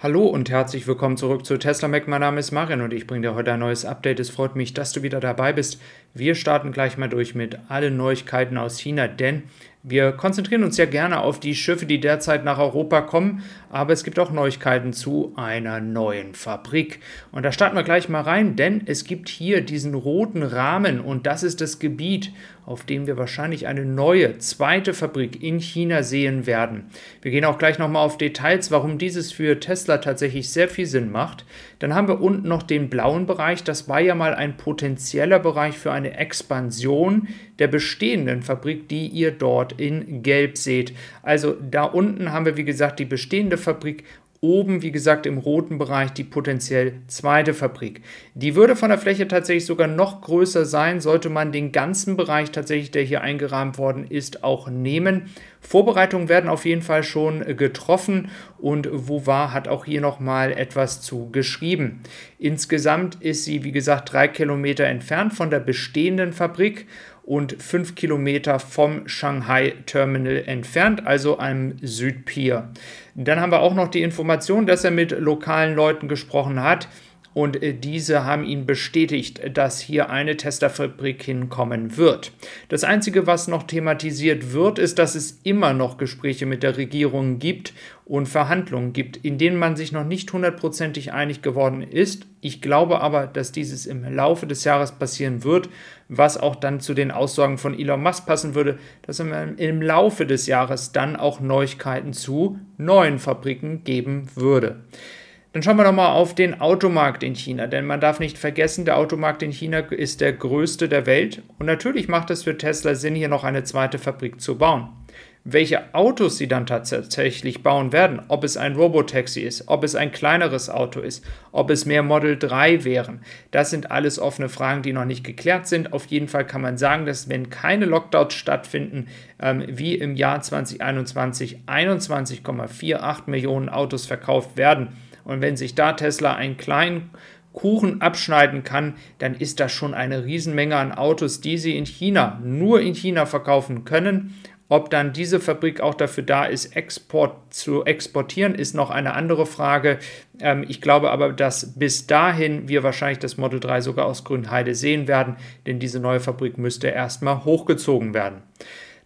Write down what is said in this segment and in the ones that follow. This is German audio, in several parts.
Hallo und herzlich willkommen zurück zu Tesla Mac. Mein Name ist Marian und ich bringe dir heute ein neues Update. Es freut mich, dass du wieder dabei bist. Wir starten gleich mal durch mit allen Neuigkeiten aus China, denn wir konzentrieren uns ja gerne auf die Schiffe, die derzeit nach Europa kommen, aber es gibt auch Neuigkeiten zu einer neuen Fabrik. Und da starten wir gleich mal rein, denn es gibt hier diesen roten Rahmen und das ist das Gebiet, auf dem wir wahrscheinlich eine neue, zweite Fabrik in China sehen werden. Wir gehen auch gleich nochmal auf Details, warum dieses für Tesla tatsächlich sehr viel Sinn macht. Dann haben wir unten noch den blauen Bereich, das war ja mal ein potenzieller Bereich für eine Expansion der bestehenden Fabrik, die ihr dort in Gelb seht. Also da unten haben wir, wie gesagt, die bestehende Fabrik Oben, wie gesagt, im roten Bereich die potenziell zweite Fabrik. Die würde von der Fläche tatsächlich sogar noch größer sein, sollte man den ganzen Bereich tatsächlich, der hier eingerahmt worden ist, auch nehmen. Vorbereitungen werden auf jeden Fall schon getroffen und Vouvar hat auch hier nochmal etwas zu geschrieben. Insgesamt ist sie, wie gesagt, drei Kilometer entfernt von der bestehenden Fabrik und fünf Kilometer vom Shanghai Terminal entfernt, also am Südpier. Dann haben wir auch noch die Information, dass er mit lokalen Leuten gesprochen hat und äh, diese haben ihn bestätigt, dass hier eine Testerfabrik hinkommen wird. Das Einzige, was noch thematisiert wird, ist, dass es immer noch Gespräche mit der Regierung gibt und Verhandlungen gibt, in denen man sich noch nicht hundertprozentig einig geworden ist. Ich glaube aber, dass dieses im Laufe des Jahres passieren wird, was auch dann zu den Aussagen von Elon Musk passen würde, dass es im Laufe des Jahres dann auch Neuigkeiten zu neuen Fabriken geben würde. Dann schauen wir nochmal auf den Automarkt in China, denn man darf nicht vergessen, der Automarkt in China ist der größte der Welt und natürlich macht es für Tesla Sinn, hier noch eine zweite Fabrik zu bauen. Welche Autos sie dann tatsächlich bauen werden, ob es ein Robotaxi ist, ob es ein kleineres Auto ist, ob es mehr Model 3 wären, das sind alles offene Fragen, die noch nicht geklärt sind. Auf jeden Fall kann man sagen, dass wenn keine Lockdowns stattfinden, ähm, wie im Jahr 2021 21,48 Millionen Autos verkauft werden, und wenn sich da Tesla einen kleinen Kuchen abschneiden kann, dann ist das schon eine Riesenmenge an Autos, die sie in China, nur in China verkaufen können. Ob dann diese Fabrik auch dafür da ist, Export zu exportieren, ist noch eine andere Frage. Ähm, ich glaube aber, dass bis dahin wir wahrscheinlich das Model 3 sogar aus Grünheide sehen werden, denn diese neue Fabrik müsste erstmal hochgezogen werden.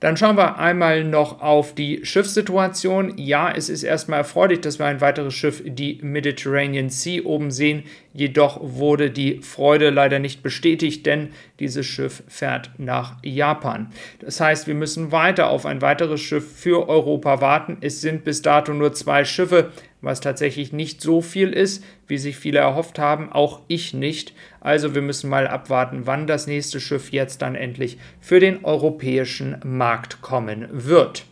Dann schauen wir einmal noch auf die Schiffssituation. Ja, es ist erstmal erfreulich, dass wir ein weiteres Schiff, die Mediterranean Sea, oben sehen. Jedoch wurde die Freude leider nicht bestätigt, denn dieses Schiff fährt nach Japan. Das heißt, wir müssen weiter auf ein weiteres Schiff für Europa warten. Es sind bis dato nur zwei Schiffe was tatsächlich nicht so viel ist, wie sich viele erhofft haben, auch ich nicht. Also wir müssen mal abwarten, wann das nächste Schiff jetzt dann endlich für den europäischen Markt kommen wird.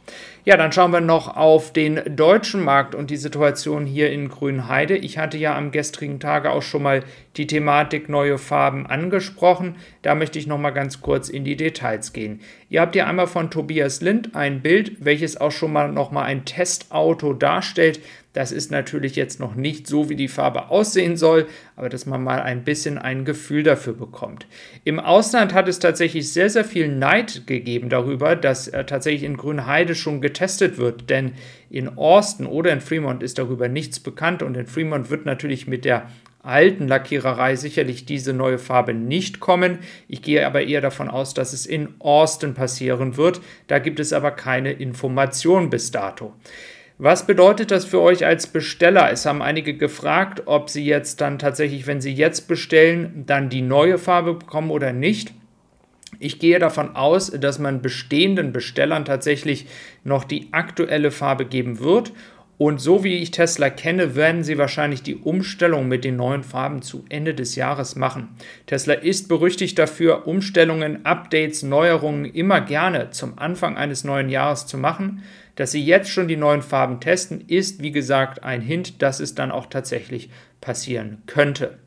Ja, dann schauen wir noch auf den deutschen Markt und die Situation hier in Grünheide. Ich hatte ja am gestrigen Tage auch schon mal die Thematik neue Farben angesprochen. Da möchte ich noch mal ganz kurz in die Details gehen. Ihr habt hier einmal von Tobias Lind ein Bild, welches auch schon mal noch mal ein Testauto darstellt. Das ist natürlich jetzt noch nicht so, wie die Farbe aussehen soll, aber dass man mal ein bisschen ein Gefühl dafür bekommt. Im Ausland hat es tatsächlich sehr, sehr viel Neid gegeben darüber, dass äh, tatsächlich in Grünheide schon getestet wird, denn in Austin oder in Fremont ist darüber nichts bekannt und in Fremont wird natürlich mit der alten Lackiererei sicherlich diese neue Farbe nicht kommen. Ich gehe aber eher davon aus, dass es in Austin passieren wird. Da gibt es aber keine Information bis dato. Was bedeutet das für euch als Besteller? Es haben einige gefragt, ob sie jetzt dann tatsächlich, wenn sie jetzt bestellen, dann die neue Farbe bekommen oder nicht. Ich gehe davon aus, dass man bestehenden Bestellern tatsächlich noch die aktuelle Farbe geben wird. Und so wie ich Tesla kenne, werden sie wahrscheinlich die Umstellung mit den neuen Farben zu Ende des Jahres machen. Tesla ist berüchtigt dafür, Umstellungen, Updates, Neuerungen immer gerne zum Anfang eines neuen Jahres zu machen. Dass sie jetzt schon die neuen Farben testen, ist wie gesagt ein Hint, dass es dann auch tatsächlich passieren könnte.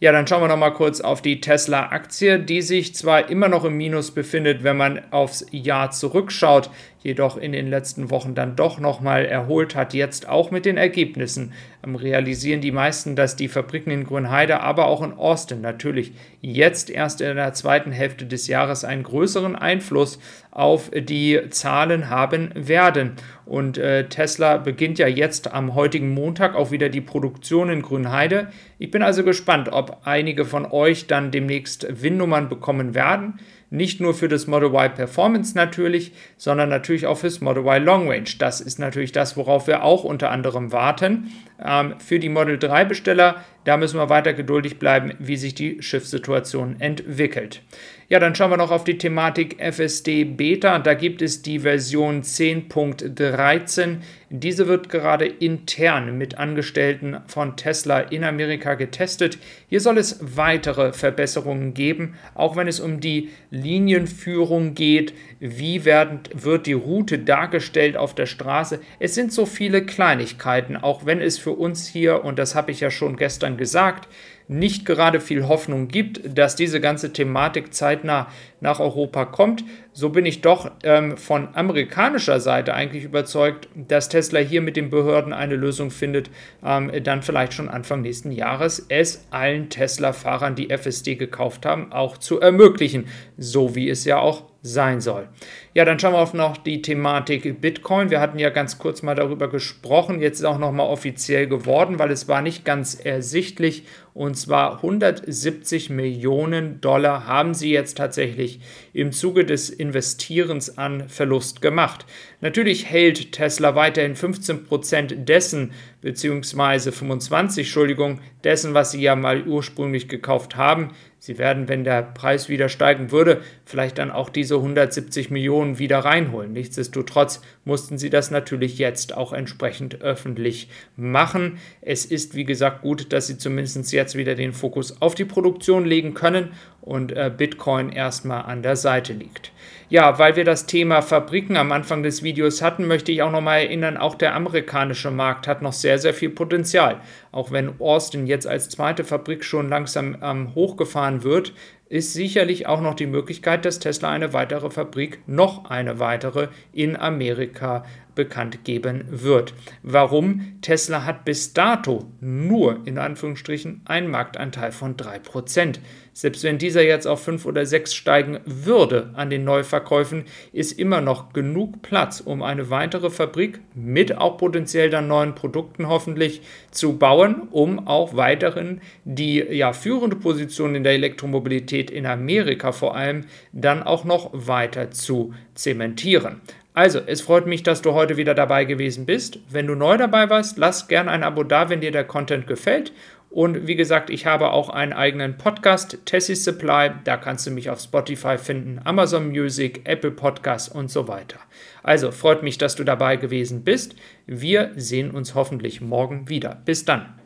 Ja, dann schauen wir noch mal kurz auf die Tesla-Aktie, die sich zwar immer noch im Minus befindet, wenn man aufs Jahr zurückschaut. Jedoch in den letzten Wochen dann doch nochmal erholt hat, jetzt auch mit den Ergebnissen realisieren die meisten, dass die Fabriken in Grünheide, aber auch in Austin natürlich jetzt erst in der zweiten Hälfte des Jahres einen größeren Einfluss auf die Zahlen haben werden. Und äh, Tesla beginnt ja jetzt am heutigen Montag auch wieder die Produktion in Grünheide. Ich bin also gespannt, ob einige von euch dann demnächst WIN-Nummern bekommen werden. Nicht nur für das Model Y Performance natürlich, sondern natürlich auch fürs Model Y Long Range. Das ist natürlich das, worauf wir auch unter anderem warten. Ähm, für die Model 3 Besteller, da müssen wir weiter geduldig bleiben, wie sich die Schiffssituation entwickelt. Ja, dann schauen wir noch auf die Thematik FSD Beta. Da gibt es die Version 10.13. Diese wird gerade intern mit Angestellten von Tesla in Amerika getestet. Hier soll es weitere Verbesserungen geben, auch wenn es um die Linienführung geht. Wie werden, wird die Route dargestellt auf der Straße? Es sind so viele Kleinigkeiten, auch wenn es für uns hier, und das habe ich ja schon gestern gesagt, nicht gerade viel Hoffnung gibt, dass diese ganze Thematik zeitnah nach Europa kommt, so bin ich doch ähm, von amerikanischer Seite eigentlich überzeugt, dass Tesla hier mit den Behörden eine Lösung findet, ähm, dann vielleicht schon Anfang nächsten Jahres es allen Tesla-Fahrern, die FSD gekauft haben, auch zu ermöglichen, so wie es ja auch sein soll. Ja, dann schauen wir auf noch die Thematik Bitcoin. Wir hatten ja ganz kurz mal darüber gesprochen. Jetzt ist auch noch mal offiziell geworden, weil es war nicht ganz ersichtlich. Und zwar 170 Millionen Dollar haben sie jetzt tatsächlich im Zuge des Investierens an Verlust gemacht. Natürlich hält Tesla weiterhin 15% dessen, beziehungsweise 25, Entschuldigung, dessen, was sie ja mal ursprünglich gekauft haben. Sie werden, wenn der Preis wieder steigen würde, vielleicht dann auch diese 170 Millionen wieder reinholen. Nichtsdestotrotz mussten sie das natürlich jetzt auch entsprechend öffentlich machen. Es ist, wie gesagt, gut, dass sie zumindest jetzt wieder den Fokus auf die Produktion legen können und äh, Bitcoin erstmal an der Seite liegt. Ja, weil wir das Thema Fabriken am Anfang des Videos hatten, möchte ich auch nochmal erinnern, auch der amerikanische Markt hat noch sehr, sehr viel Potenzial. Auch wenn Austin jetzt als zweite Fabrik schon langsam ähm, hochgefahren wird, ist sicherlich auch noch die Möglichkeit, dass Tesla eine weitere Fabrik, noch eine weitere in Amerika bekannt geben wird. Warum? Tesla hat bis dato nur in Anführungsstrichen einen Marktanteil von 3%. Selbst wenn dieser jetzt auf 5 oder 6 steigen würde an den Neuverkäufen, ist immer noch genug Platz, um eine weitere Fabrik mit auch potenziell dann neuen Produkten hoffentlich zu bauen, um auch weiterhin die ja, führende Position in der Elektromobilität in Amerika vor allem dann auch noch weiter zu zementieren. Also, es freut mich, dass du heute wieder dabei gewesen bist. Wenn du neu dabei warst, lass gerne ein Abo da, wenn dir der Content gefällt. Und wie gesagt, ich habe auch einen eigenen Podcast, Tessie Supply. Da kannst du mich auf Spotify finden, Amazon Music, Apple Podcasts und so weiter. Also freut mich, dass du dabei gewesen bist. Wir sehen uns hoffentlich morgen wieder. Bis dann.